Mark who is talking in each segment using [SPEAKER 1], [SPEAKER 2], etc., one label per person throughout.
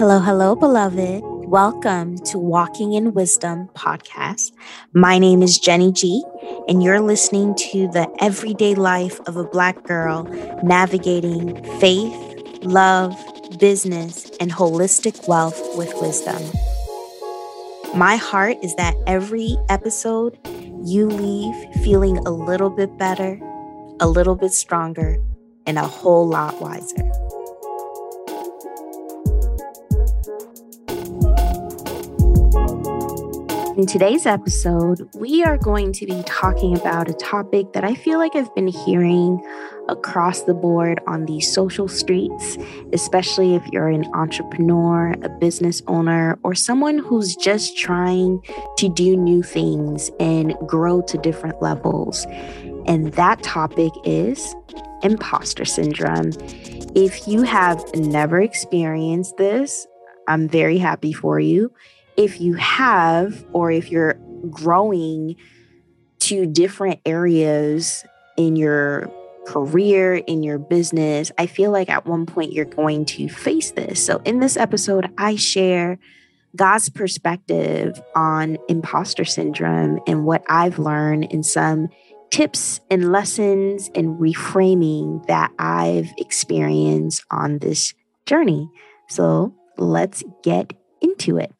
[SPEAKER 1] Hello, hello, beloved. Welcome to Walking in Wisdom podcast. My name is Jenny G, and you're listening to the everyday life of a Black girl navigating faith, love, business, and holistic wealth with wisdom. My heart is that every episode you leave feeling a little bit better, a little bit stronger, and a whole lot wiser. In today's episode, we are going to be talking about a topic that I feel like I've been hearing across the board on the social streets, especially if you're an entrepreneur, a business owner, or someone who's just trying to do new things and grow to different levels. And that topic is imposter syndrome. If you have never experienced this, I'm very happy for you if you have, or if you're growing to different areas in your career, in your business, I feel like at one point you're going to face this. So, in this episode, I share God's perspective on imposter syndrome and what I've learned in some tips and lessons and reframing that I've experienced on this journey. So, let's get into it.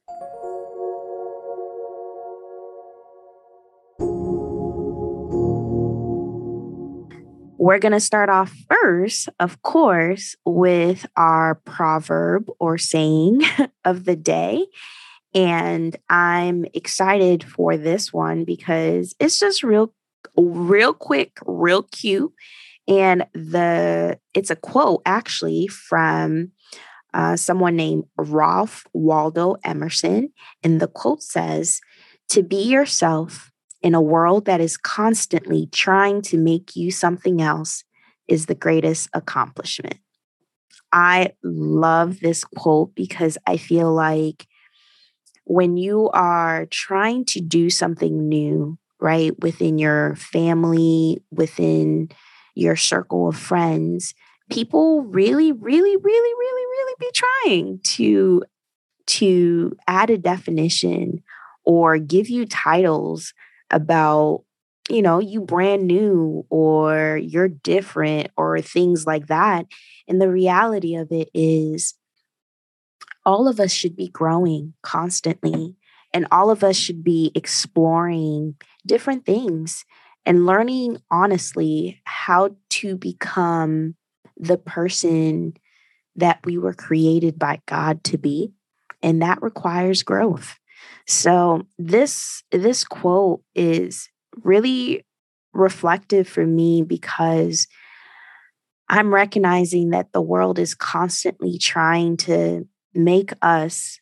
[SPEAKER 1] We're going to start off first, of course, with our proverb or saying of the day. And I'm excited for this one because it's just real, real quick, real cute. And the it's a quote actually from uh, someone named Ralph Waldo Emerson. And the quote says, To be yourself in a world that is constantly trying to make you something else is the greatest accomplishment. I love this quote because I feel like when you are trying to do something new, right, within your family, within your circle of friends, people really, really, really, really, really be trying to to add a definition or give you titles about you know you brand new or you're different or things like that and the reality of it is all of us should be growing constantly and all of us should be exploring different things and learning honestly how to become the person that we were created by God to be and that requires growth so this this quote is really reflective for me because I'm recognizing that the world is constantly trying to make us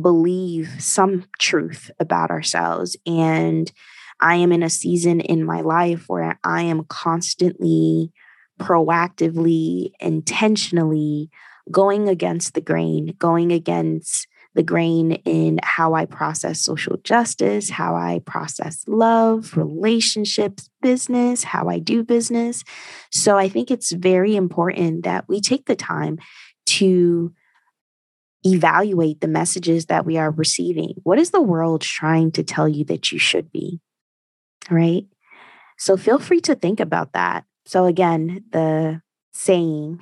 [SPEAKER 1] believe some truth about ourselves and I am in a season in my life where I am constantly proactively intentionally going against the grain, going against the grain in how I process social justice, how I process love, relationships, business, how I do business. So I think it's very important that we take the time to evaluate the messages that we are receiving. What is the world trying to tell you that you should be? Right? So feel free to think about that. So, again, the saying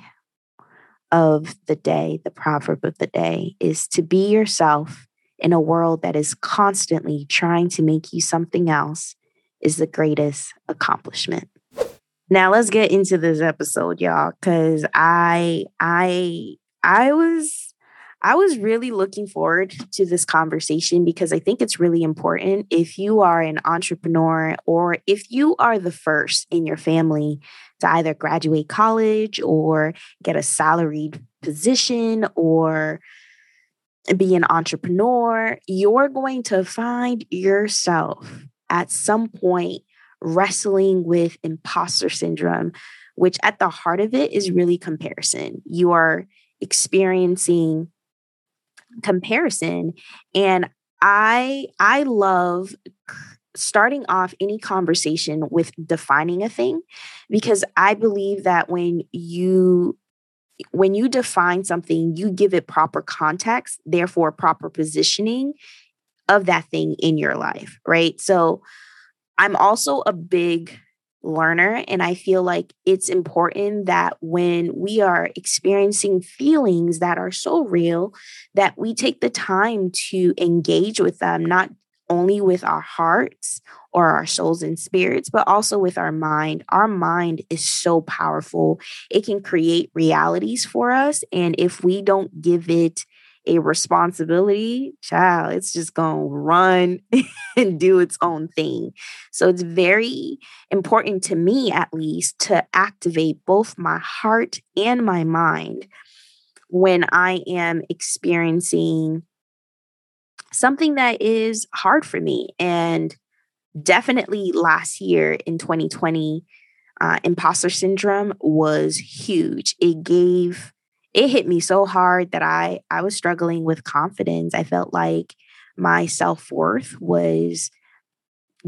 [SPEAKER 1] of the day, the proverb of the day, is to be yourself in a world that is constantly trying to make you something else is the greatest accomplishment. Now let's get into this episode, y'all, because I I I was I was really looking forward to this conversation because I think it's really important if you are an entrepreneur or if you are the first in your family to either graduate college or get a salaried position or be an entrepreneur, you're going to find yourself at some point wrestling with imposter syndrome, which at the heart of it is really comparison. You are experiencing comparison and i i love starting off any conversation with defining a thing because i believe that when you when you define something, you give it proper context, therefore, proper positioning of that thing in your life, right? So I'm also a big learner. And I feel like it's important that when we are experiencing feelings that are so real, that we take the time to engage with them, not only with our hearts or our souls and spirits, but also with our mind. Our mind is so powerful. It can create realities for us. And if we don't give it a responsibility, child, it's just going to run and do its own thing. So it's very important to me, at least, to activate both my heart and my mind when I am experiencing something that is hard for me. And definitely last year in 2020, uh, imposter syndrome was huge. It gave, it hit me so hard that I I was struggling with confidence. I felt like my self worth was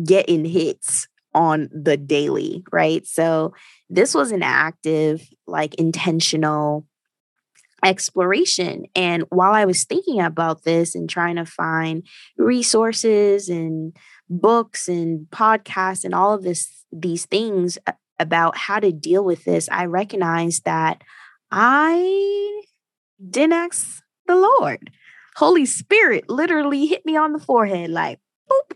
[SPEAKER 1] getting hits on the daily, right? So this was an active, like intentional exploration. And while I was thinking about this and trying to find resources and books and podcasts and all of this these things about how to deal with this, I recognized that I didn't ask the Lord. Holy Spirit literally hit me on the forehead like boop.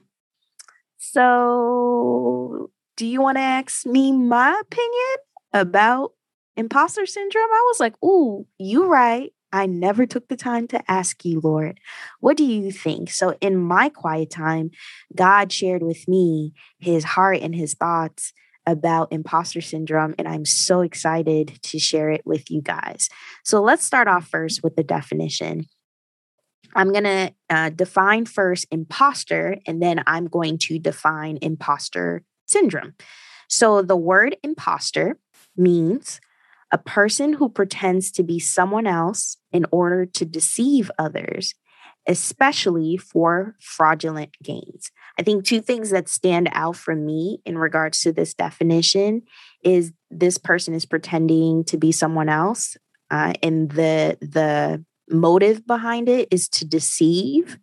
[SPEAKER 1] So, do you want to ask me my opinion about imposter syndrome, I was like, ooh, you right. I never took the time to ask you, Lord, what do you think? So, in my quiet time, God shared with me his heart and his thoughts about imposter syndrome, and I'm so excited to share it with you guys. So, let's start off first with the definition. I'm going to uh, define first imposter, and then I'm going to define imposter syndrome. So, the word imposter means a person who pretends to be someone else in order to deceive others, especially for fraudulent gains. I think two things that stand out for me in regards to this definition is this person is pretending to be someone else, uh, and the the motive behind it is to deceive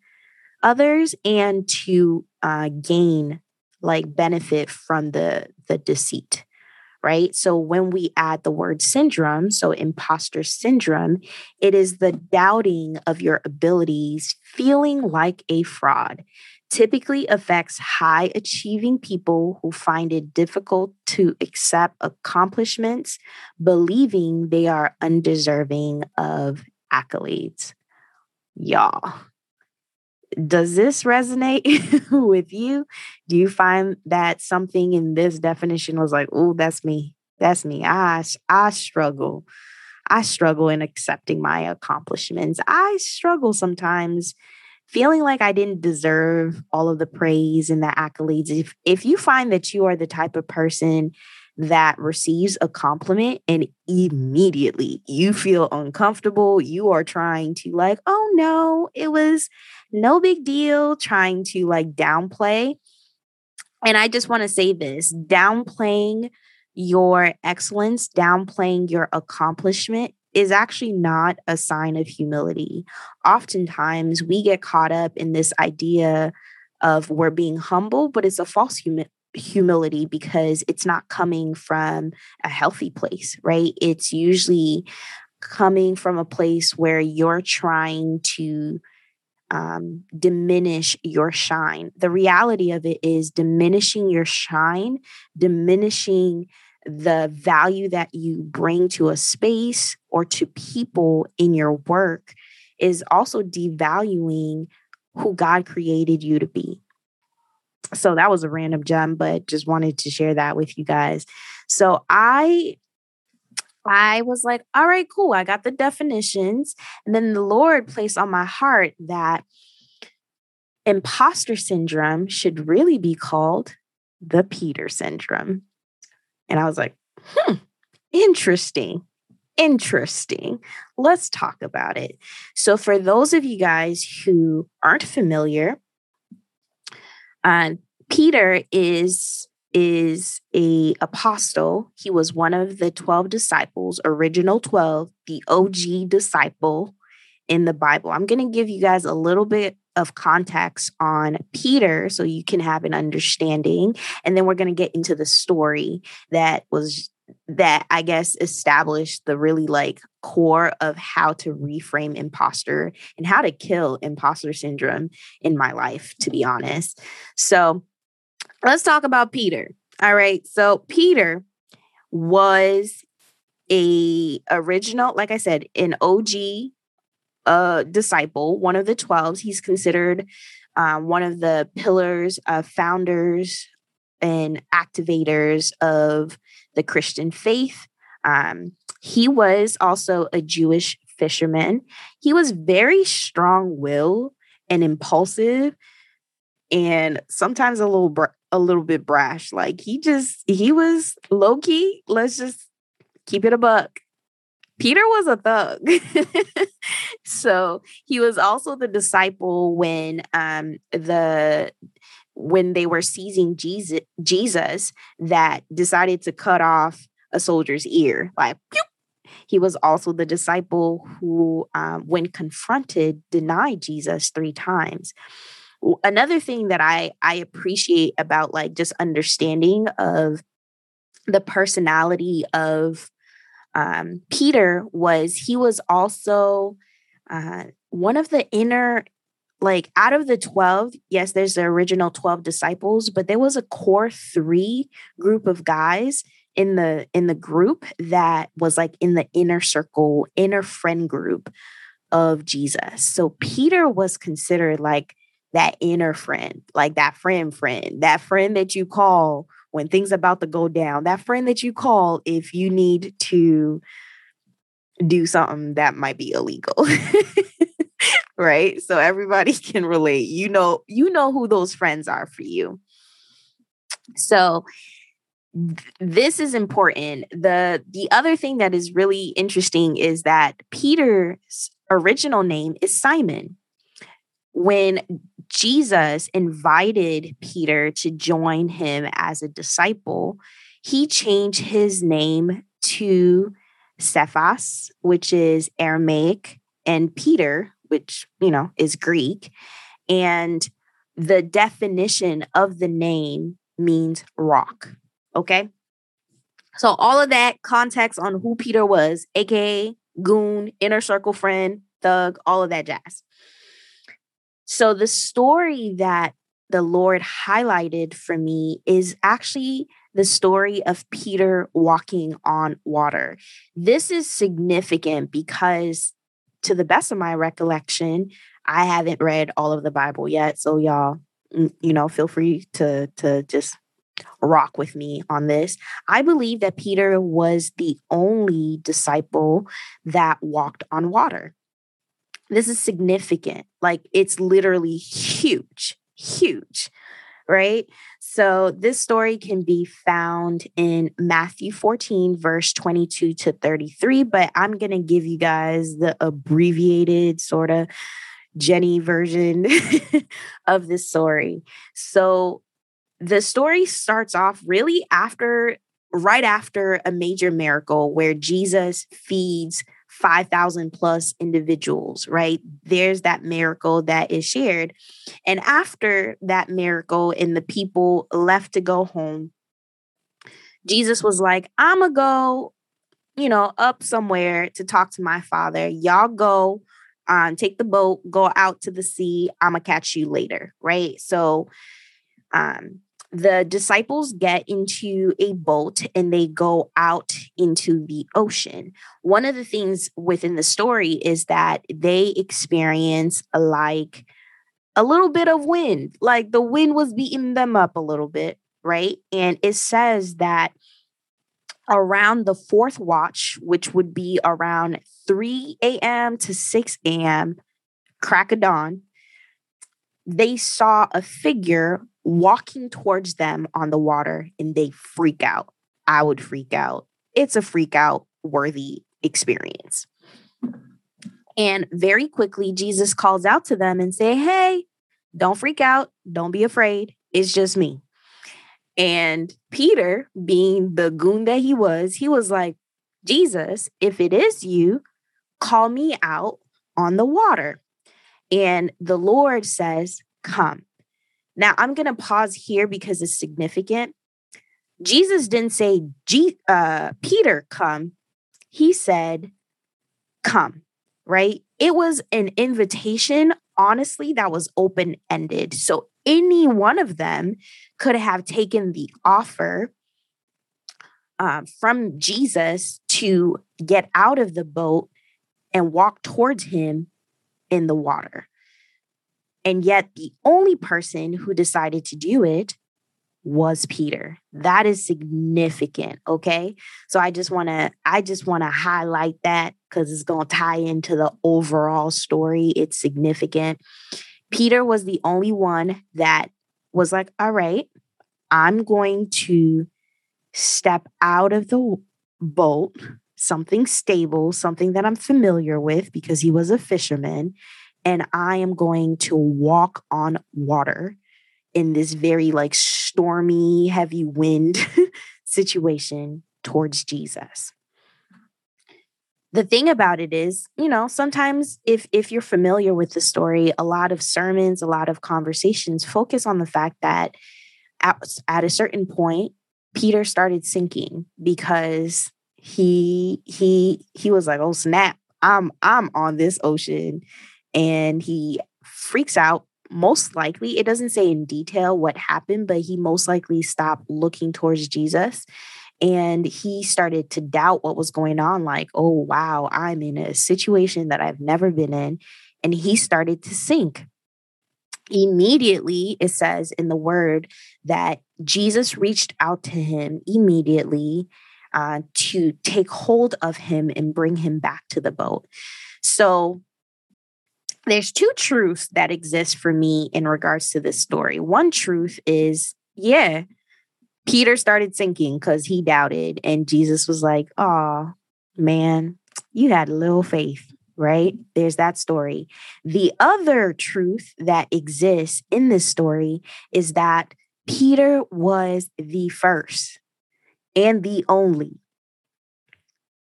[SPEAKER 1] others and to uh, gain like benefit from the the deceit right? So when we add the word syndrome, so imposter syndrome, it is the doubting of your abilities, feeling like a fraud. Typically affects high achieving people who find it difficult to accept accomplishments, believing they are undeserving of accolades. Y'all, does this resonate with you? Do you find that something in this definition was like, oh, that's me. That's me. I I struggle. I struggle in accepting my accomplishments. I struggle sometimes feeling like I didn't deserve all of the praise and the accolades. If if you find that you are the type of person that receives a compliment and immediately you feel uncomfortable, you are trying to like, oh no, it was no big deal, trying to like downplay. And I just want to say this downplaying your excellence, downplaying your accomplishment is actually not a sign of humility. Oftentimes, we get caught up in this idea of we're being humble, but it's a false humi- humility because it's not coming from a healthy place, right? It's usually coming from a place where you're trying to um, diminish your shine. The reality of it is diminishing your shine, diminishing the value that you bring to a space or to people in your work is also devaluing who God created you to be. So that was a random gem, but just wanted to share that with you guys. So I I was like, all right, cool. I got the definitions. And then the Lord placed on my heart that imposter syndrome should really be called the Peter syndrome. And I was like, hmm, interesting. Interesting. Let's talk about it. So, for those of you guys who aren't familiar, uh, Peter is is a apostle. He was one of the 12 disciples, original 12, the OG disciple in the Bible. I'm going to give you guys a little bit of context on Peter so you can have an understanding and then we're going to get into the story that was that I guess established the really like core of how to reframe imposter and how to kill imposter syndrome in my life to be honest. So, let's talk about Peter. All right. So Peter was a original, like I said, an OG uh, disciple, one of the 12s. He's considered uh, one of the pillars, of founders, and activators of the Christian faith. Um, he was also a Jewish fisherman. He was very strong willed and impulsive and sometimes a little br- a little bit brash. Like he just he was low key. Let's just keep it a buck. Peter was a thug. so he was also the disciple when um the when they were seizing Jesus Jesus that decided to cut off a soldier's ear like pew! he was also the disciple who um, when confronted denied Jesus 3 times another thing that i i appreciate about like just understanding of the personality of um, peter was he was also uh, one of the inner like out of the 12 yes there's the original 12 disciples but there was a core 3 group of guys in the in the group that was like in the inner circle inner friend group of Jesus so Peter was considered like that inner friend, like that friend friend, that friend that you call when things about to go down, that friend that you call if you need to do something that might be illegal. right? So everybody can relate. You know, you know who those friends are for you. So this is important. The the other thing that is really interesting is that Peter's original name is Simon. When Jesus invited Peter to join him as a disciple, he changed his name to Cephas, which is Aramaic, and Peter, which, you know, is Greek. And the definition of the name means rock. Okay. So, all of that context on who Peter was, aka goon, inner circle friend, thug, all of that jazz. So the story that the Lord highlighted for me is actually the story of Peter walking on water. This is significant because, to the best of my recollection, I haven't read all of the Bible yet. So, y'all, mm, you know, feel free to, to just rock with me on this. I believe that Peter was the only disciple that walked on water. This is significant. Like it's literally huge, huge, right? So this story can be found in Matthew 14, verse 22 to 33, but I'm going to give you guys the abbreviated sort of Jenny version of this story. So the story starts off really after, right after a major miracle where Jesus feeds 5,000 plus individuals, right? There's that miracle that is shared. And after that miracle and the people left to go home, Jesus was like, I'm going to go, you know, up somewhere to talk to my father. Y'all go, um, take the boat, go out to the sea. I'm going to catch you later, right? So, um, the disciples get into a boat and they go out into the ocean. One of the things within the story is that they experience like a little bit of wind, like the wind was beating them up a little bit, right? And it says that around the fourth watch, which would be around 3 a.m. to 6 a.m., crack of dawn, they saw a figure walking towards them on the water and they freak out. I would freak out. It's a freak out worthy experience. And very quickly, Jesus calls out to them and say, Hey, don't freak out. Don't be afraid. It's just me. And Peter, being the goon that he was, he was like, Jesus, if it is you, call me out on the water. And the Lord says, Come. Now, I'm going to pause here because it's significant. Jesus didn't say, uh, Peter, come. He said, Come, right? It was an invitation, honestly, that was open ended. So any one of them could have taken the offer uh, from Jesus to get out of the boat and walk towards him in the water. And yet, the only person who decided to do it was Peter. That is significant, okay? So I just want to I just want to highlight that cuz it's going to tie into the overall story. It's significant. Peter was the only one that was like, "All right, I'm going to step out of the boat, something stable, something that I'm familiar with because he was a fisherman, and I am going to walk on water in this very like stormy, heavy wind situation towards Jesus. The thing about it is, you know, sometimes if if you're familiar with the story, a lot of sermons, a lot of conversations focus on the fact that at, at a certain point Peter started sinking because he he he was like, "Oh snap, I'm I'm on this ocean." And he freaks out. Most likely, it doesn't say in detail what happened, but he most likely stopped looking towards Jesus and he started to doubt what was going on like, "Oh wow, I'm in a situation that I've never been in." And he started to sink immediately it says in the word that jesus reached out to him immediately uh, to take hold of him and bring him back to the boat so there's two truths that exist for me in regards to this story one truth is yeah peter started sinking because he doubted and jesus was like oh man you had little faith right? There's that story. The other truth that exists in this story is that Peter was the first and the only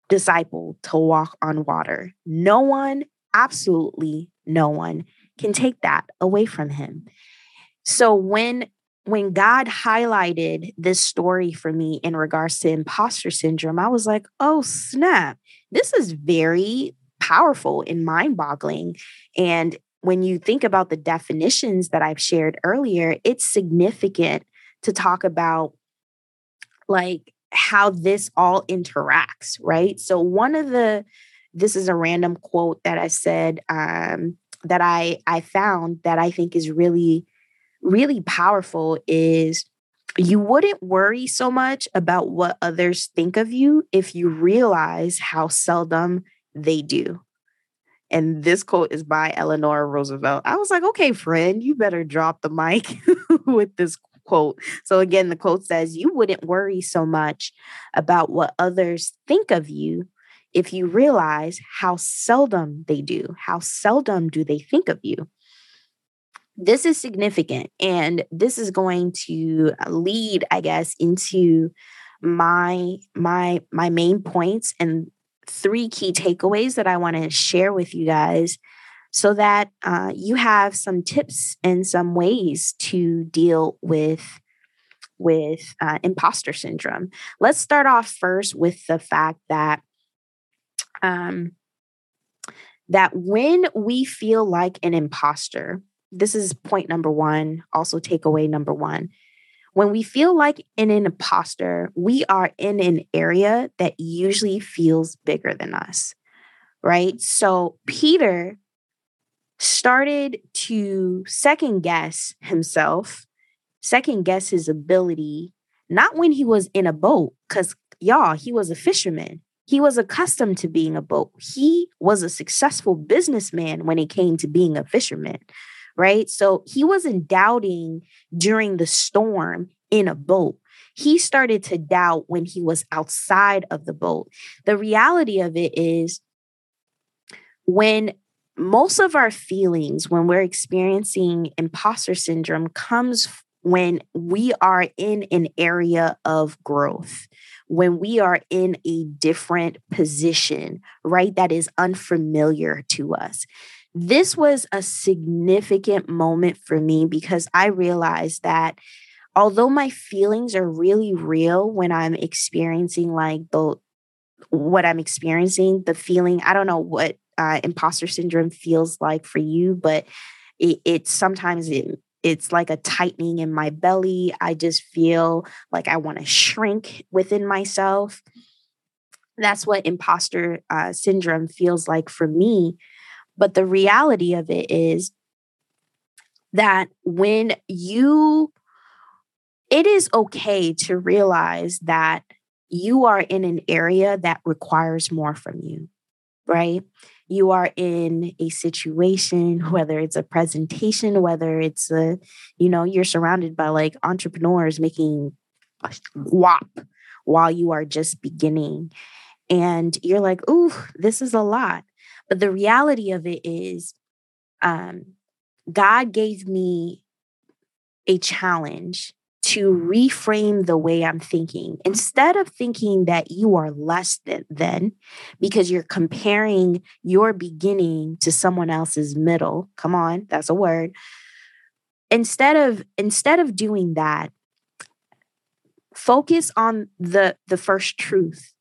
[SPEAKER 1] disciple to walk on water. No one, absolutely no one, can mm-hmm. take that away from him. So when when God highlighted this story for me in regards to imposter syndrome, I was like, oh, snap. This is very powerful and mind boggling. And when you think about the definitions that I've shared earlier, it's significant to talk about like how this all interacts, right? So, one of the, this is a random quote that I said um, that I I found that I think is really, really powerful is you wouldn't worry so much about what others think of you if you realize how seldom they do. And this quote is by Eleanor Roosevelt. I was like, okay, friend, you better drop the mic with this quote. So, again, the quote says, You wouldn't worry so much about what others think of you if you realize how seldom they do. How seldom do they think of you? This is significant. And this is going to lead, I guess, into my my my main points and three key takeaways that I want to share with you guys so that uh, you have some tips and some ways to deal with with uh, imposter syndrome. Let's start off first with the fact that um, that when we feel like an imposter, this is point number one, also takeaway number one. When we feel like in an imposter, we are in an area that usually feels bigger than us, right? So Peter started to second guess himself, second guess his ability, not when he was in a boat, because y'all, he was a fisherman. He was accustomed to being a boat. He was a successful businessman when it came to being a fisherman right? So he wasn't doubting during the storm in a boat. He started to doubt when he was outside of the boat. The reality of it is when most of our feelings when we're experiencing imposter syndrome comes when we are in an area of growth, when we are in a different position, right, that is unfamiliar to us. This was a significant moment for me because I realized that although my feelings are really real when I'm experiencing like the what I'm experiencing, the feeling, I don't know what uh, imposter syndrome feels like for you, but it, it sometimes it it's like a tightening in my belly. I just feel like I want to shrink within myself. That's what imposter uh, syndrome feels like for me. But the reality of it is that when you, it is okay to realize that you are in an area that requires more from you, right? You are in a situation, whether it's a presentation, whether it's a, you know, you're surrounded by like entrepreneurs making a whop while you are just beginning. And you're like, ooh, this is a lot. But the reality of it is, um, God gave me a challenge to reframe the way I'm thinking. Instead of thinking that you are less than, than because you're comparing your beginning to someone else's middle. Come on, that's a word. Instead of instead of doing that, focus on the the first truth.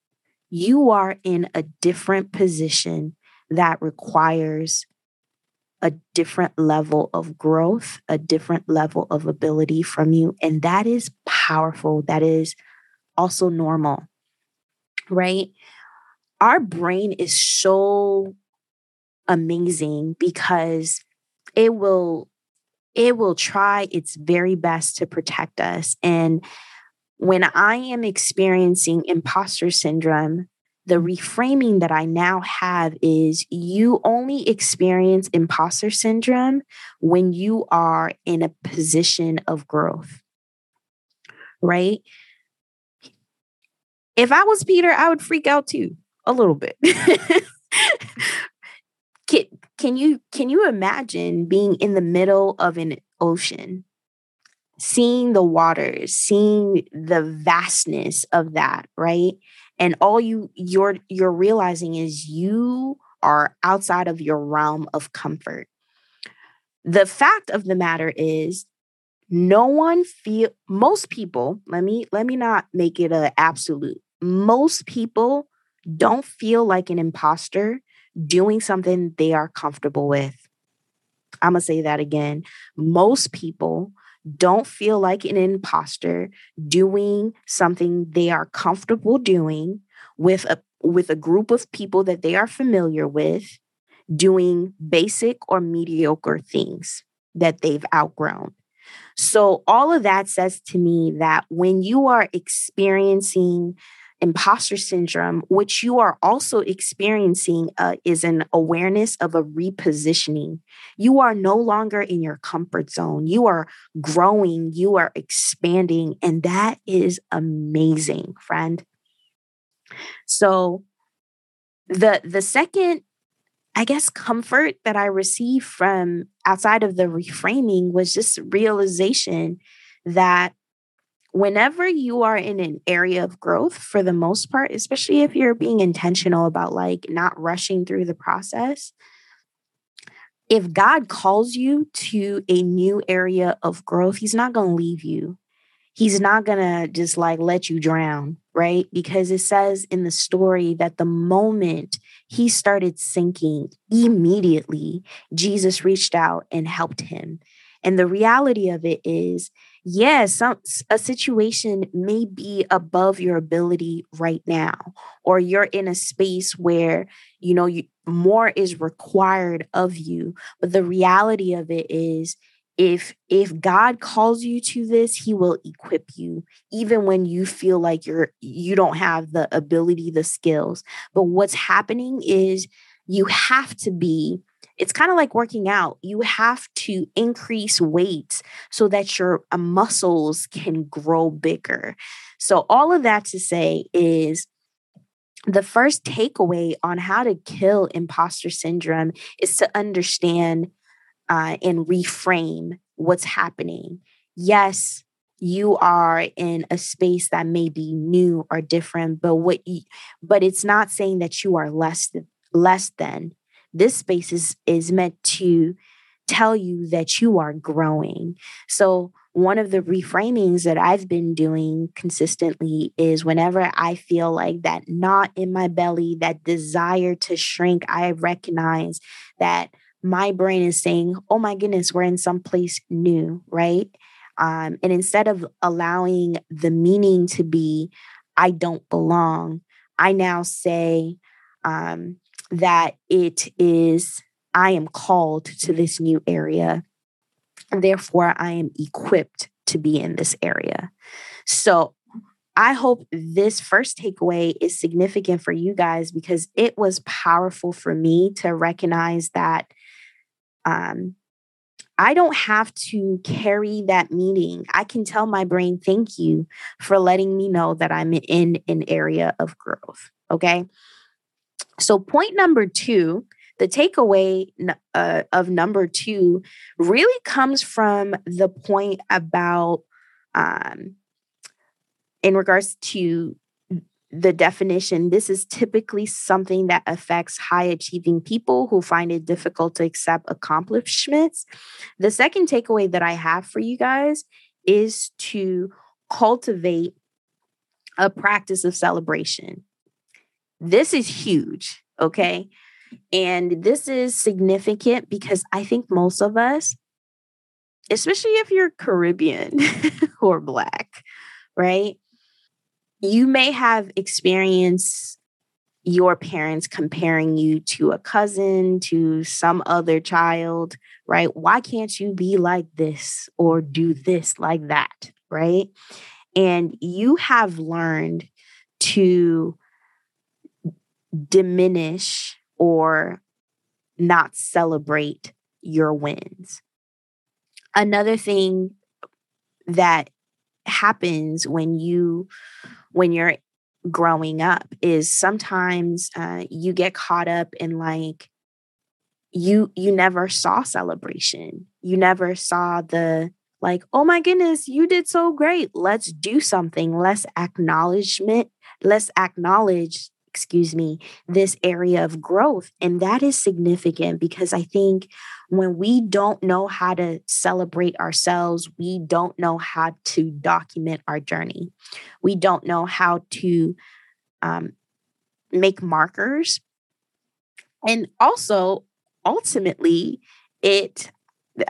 [SPEAKER 1] You are in a different position that requires a different level of growth, a different level of ability from you. And that is powerful. That is also normal, right? Our brain is so amazing because it will it will try its very best to protect us and when i am experiencing imposter syndrome the reframing that I now have is you only experience imposter syndrome when you are in a position of growth, right? If I was Peter, I would freak out too, a little bit. can, can you can you imagine being in the middle of an ocean seeing the waters seeing the vastness of that right and all you you're you're realizing is you are outside of your realm of comfort. The fact of the matter is no one feel most people let me let me not make it a absolute most people don't feel like an imposter doing something they are comfortable with. I'm going to say that again. Most people don't feel like an imposter doing something they are comfortable doing with a with a group of people that they are familiar with doing basic or mediocre things that they've outgrown. So all of that says to me that when you are experiencing imposter syndrome, which you are also experiencing uh, is an awareness of a repositioning. You are no longer in your comfort zone. You are growing, you are expanding, and that is amazing, friend. So the the second I guess comfort that I received from outside of the reframing was just realization that whenever you are in an area of growth for the most part especially if you're being intentional about like not rushing through the process if god calls you to a new area of growth he's not going to leave you. He's not going to just like let you drown right? Because it says in the story that the moment he started sinking immediately jesus reached out and helped him. And the reality of it is yeah, a situation may be above your ability right now, or you're in a space where you know you, more is required of you. But the reality of it is, if if God calls you to this, He will equip you, even when you feel like you're you don't have the ability, the skills. But what's happening is you have to be it's kind of like working out. You have to increase weight so that your uh, muscles can grow bigger. So, all of that to say is the first takeaway on how to kill imposter syndrome is to understand uh, and reframe what's happening. yes, you are in a space that may be new or different, but what you, but it's not saying that you are less than, less than. This space is is meant to tell you that you are growing. So one of the reframings that I've been doing consistently is whenever I feel like that knot in my belly, that desire to shrink, I recognize that my brain is saying, oh my goodness, we're in some place new, right? Um, and instead of allowing the meaning to be, I don't belong, I now say um, that it is, I am called to this new area. And therefore, I am equipped to be in this area. So I hope this first takeaway is significant for you guys because it was powerful for me to recognize that um, I don't have to carry that meaning. I can tell my brain, thank you for letting me know that I'm in an area of growth. Okay. So, point number two, the takeaway uh, of number two really comes from the point about, um, in regards to the definition, this is typically something that affects high achieving people who find it difficult to accept accomplishments. The second takeaway that I have for you guys is to cultivate a practice of celebration. This is huge, okay? And this is significant because I think most of us, especially if you're Caribbean or Black, right? you may have experienced your parents comparing you to a cousin, to some other child, right? Why can't you be like this or do this like that, right? And you have learned to diminish or not celebrate your wins. Another thing that happens when you when you're growing up is sometimes uh, you get caught up in like you you never saw celebration. You never saw the like oh my goodness you did so great. Let's do something. Let's acknowledgement let's acknowledge excuse me, this area of growth. And that is significant because I think when we don't know how to celebrate ourselves, we don't know how to document our journey. We don't know how to um, make markers. And also, ultimately, it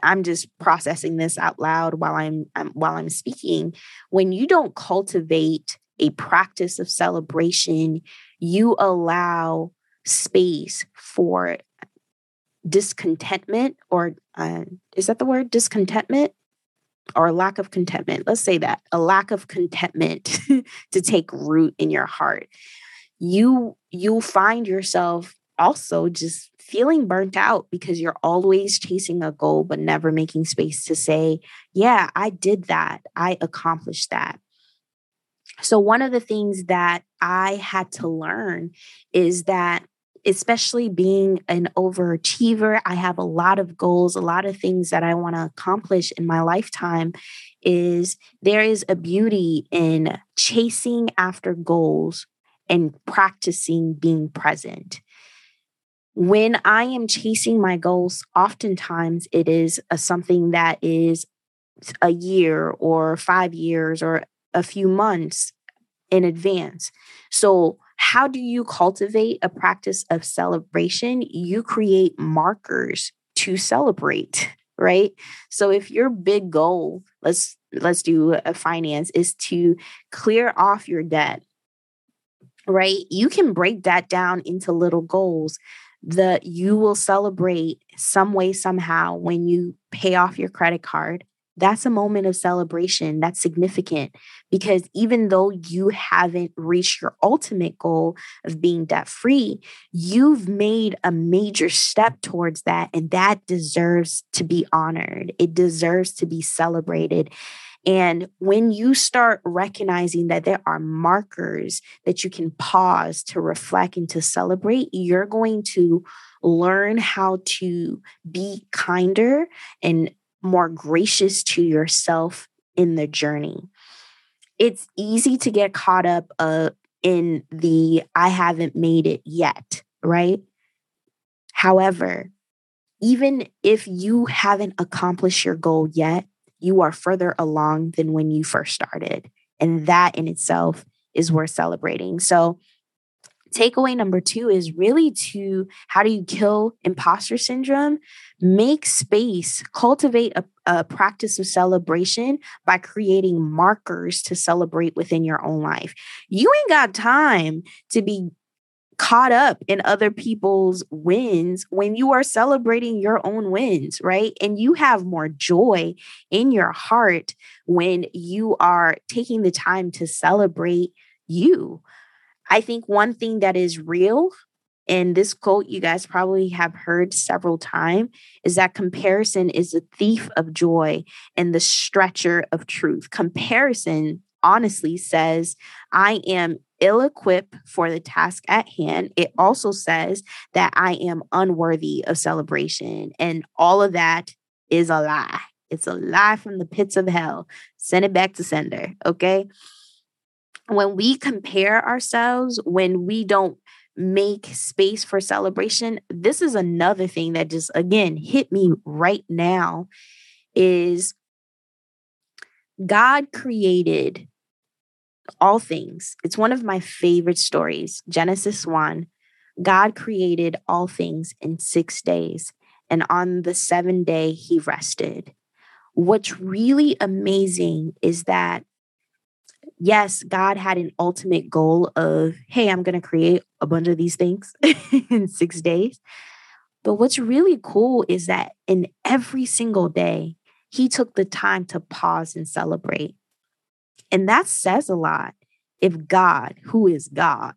[SPEAKER 1] I'm just processing this out loud while I'm, I'm while I'm speaking. When you don't cultivate a practice of celebration, you allow space for discontentment or uh, is that the word? Discontentment or lack of contentment? Let's say that a lack of contentment to take root in your heart. You you'll find yourself also just feeling burnt out because you're always chasing a goal but never making space to say yeah i did that. I accomplished that so, one of the things that I had to learn is that, especially being an overachiever, I have a lot of goals, a lot of things that I want to accomplish in my lifetime. Is there is a beauty in chasing after goals and practicing being present. When I am chasing my goals, oftentimes it is a, something that is a year or five years or a few months in advance. So, how do you cultivate a practice of celebration? You create markers to celebrate, right? So if your big goal, let's let's do a finance is to clear off your debt, right? You can break that down into little goals that you will celebrate some way somehow when you pay off your credit card that's a moment of celebration that's significant because even though you haven't reached your ultimate goal of being debt free, you've made a major step towards that. And that deserves to be honored, it deserves to be celebrated. And when you start recognizing that there are markers that you can pause to reflect and to celebrate, you're going to learn how to be kinder and more gracious to yourself in the journey. It's easy to get caught up uh, in the I haven't made it yet, right? However, even if you haven't accomplished your goal yet, you are further along than when you first started. And that in itself is worth celebrating. So, takeaway number two is really to how do you kill imposter syndrome? Make space, cultivate a, a, practice of celebration by creating markers to celebrate within your own life. You ain't got time to be caught up in other people's wins when you are celebrating your own wins, right? And you have more joy in your heart when you are taking the time to celebrate you. I think one thing that is real, and this quote you guys probably have heard several times, is that comparison is the thief of joy and the stretcher of truth. Comparison honestly says, I am ill equipped for the task at hand. It also says that I am unworthy of celebration. And all of that is a lie. It's a lie from the pits of hell. Send it back to sender. Okay. When we compare ourselves, when we don't make space for celebration, this is another thing that just again hit me right now is God created all things. It's one of my favorite stories. Genesis 1 God created all things in six days, and on the seventh day, he rested. What's really amazing is that, yes, God had an ultimate goal of, hey, I'm going to create a bunch of these things in six days. But what's really cool is that in every single day, he took the time to pause and celebrate. And that says a lot. If God, who is God,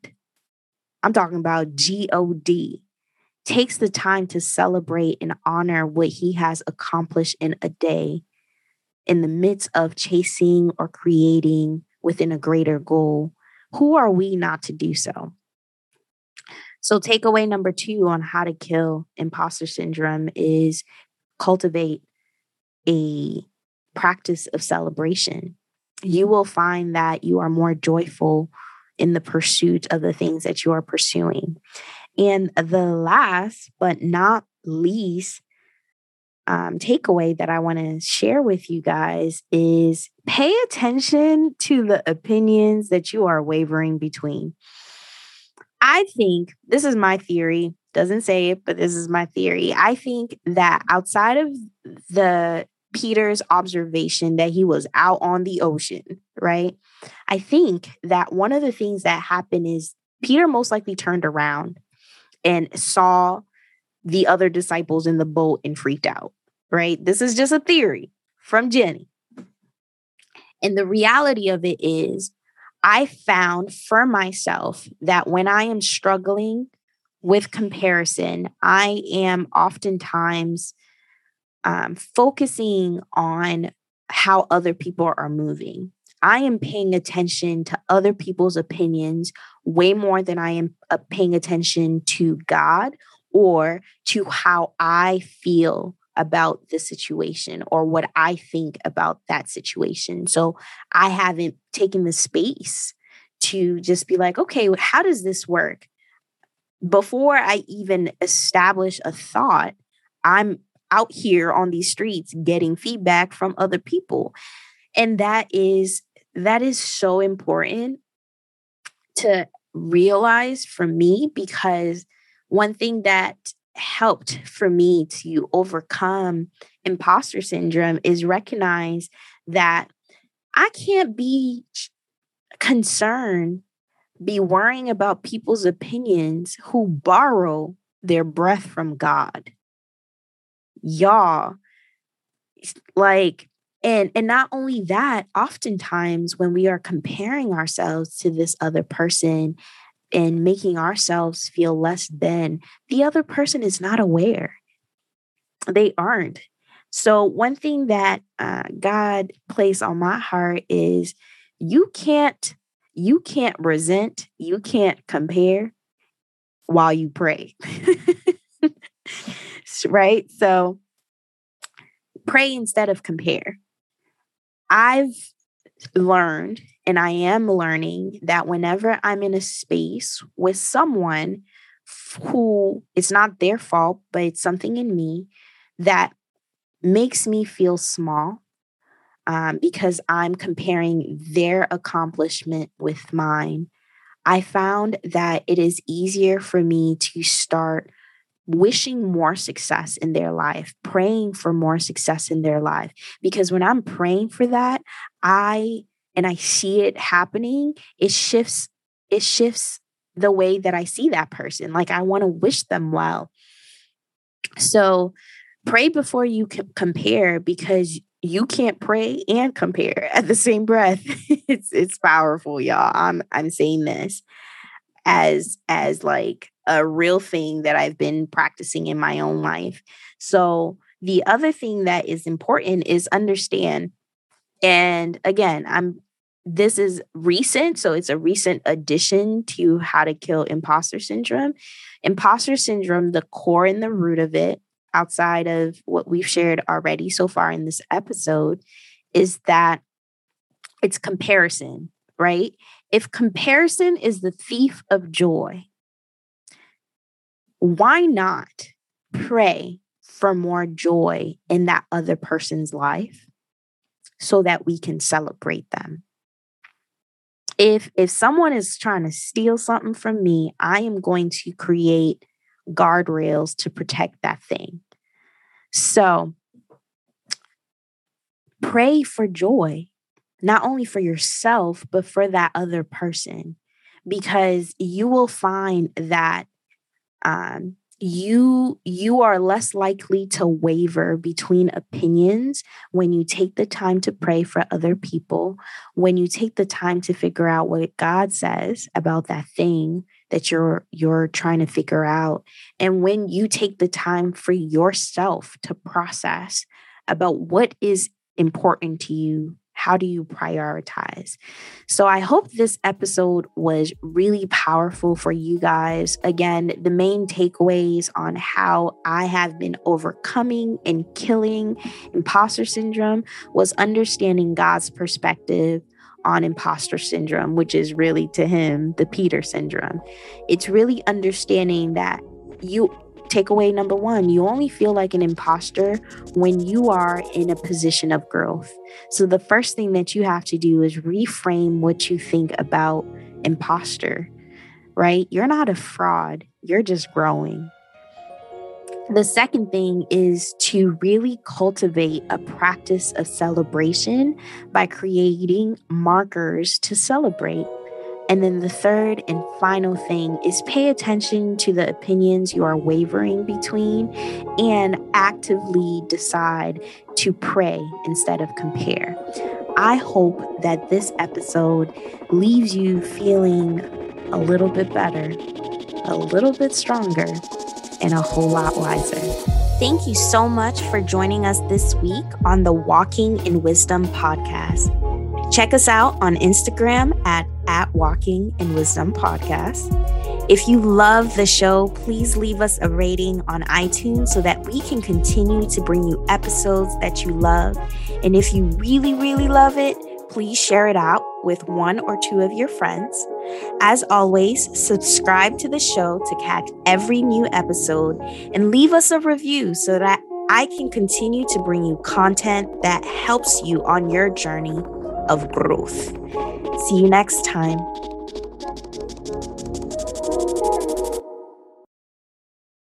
[SPEAKER 1] I'm talking about G O D, takes the time to celebrate and honor what he has accomplished in a day in the midst of chasing or creating within a greater goal, who are we not to do so? So, takeaway number two on how to kill imposter syndrome is cultivate a practice of celebration you mm-hmm. will find that you are more joyful in the pursuit of the things that you are pursuing. And the last but not least um, takeaway that I want to share with you guys is pay attention to the opinions that you are wavering between. I think this is my theory, doesn't say it, but this is my theory. I think that outside of the Peter's observation that he was out on the ocean, right? I think that one of the things that happened is Peter most likely turned around and saw the other disciples in the boat and freaked out, right? This is just a theory from Jenny. And the reality of it is, I found for myself that when I am struggling with comparison, I am oftentimes um, focusing on how other people are moving. I am paying attention to other people's opinions way more than I am uh, paying attention to God or to how I feel about the situation or what I think about that situation. So I haven't taken the space to just be like, okay, how does this work? Before I even establish a thought, I'm out here on these streets getting feedback from other people and that is that is so important to realize for me because one thing that helped for me to overcome imposter syndrome is recognize that I can't be concerned, be worrying about people's opinions who borrow their breath from God. Y'all like and and not only that oftentimes when we are comparing ourselves to this other person and making ourselves feel less than the other person is not aware they aren't so one thing that uh, god placed on my heart is you can't you can't resent you can't compare while you pray right? So pray instead of compare. I've learned and I am learning that whenever I'm in a space with someone who it's not their fault, but it's something in me that makes me feel small um, because I'm comparing their accomplishment with mine. I found that it is easier for me to start wishing more success in their life, praying for more success in their life. Because when I'm praying for that, I and I see it happening, it shifts, it shifts the way that I see that person. Like I want to wish them well. So pray before you compare because you can't pray and compare at the same breath. it's it's powerful, y'all. I'm I'm saying this as as like a real thing that I've been practicing in my own life. So the other thing that is important is understand and again, I'm this is recent, so it's a recent addition to how to kill imposter syndrome. Imposter syndrome, the core and the root of it outside of what we've shared already so far in this episode is that it's comparison, right? If comparison is the thief of joy, why not pray for more joy in that other person's life so that we can celebrate them? If if someone is trying to steal something from me, I am going to create guardrails to protect that thing. So pray for joy, not only for yourself, but for that other person, because you will find that um, you you are less likely to waver between opinions when you take the time to pray for other people when you take the time to figure out what god says about that thing that you're you're trying to figure out and when you take the time for yourself to process about what is important to you how do you prioritize? So I hope this episode was really powerful for you guys. Again, the main takeaways on how I have been overcoming and killing imposter syndrome was understanding God's perspective on imposter syndrome, which is really to him the Peter syndrome. It's really understanding that you takeaway number one you only feel like an imposter when you are in a position of growth. So, the first thing that you have to do is reframe what you think about imposter, right? You're not a fraud, you're just growing. The second thing is to really cultivate a practice of celebration by creating markers to celebrate. And then the third and final thing is pay attention to the opinions you are wavering between and actively decide to pray instead of compare. I hope that this episode leaves you feeling a little bit better, a little bit stronger, and a whole lot wiser. Thank you so much for joining us this week on the Walking in Wisdom podcast. Check us out on Instagram at, at Walking in Wisdom Podcast. If you love the show, please leave us a rating on iTunes so that we can continue to bring you episodes that you love. And if you really, really love it, please share it out with one or two of your friends. As always, subscribe to the show to catch every new episode and leave us a review so that I can continue to bring you content that helps you on your journey of growth. See you next time.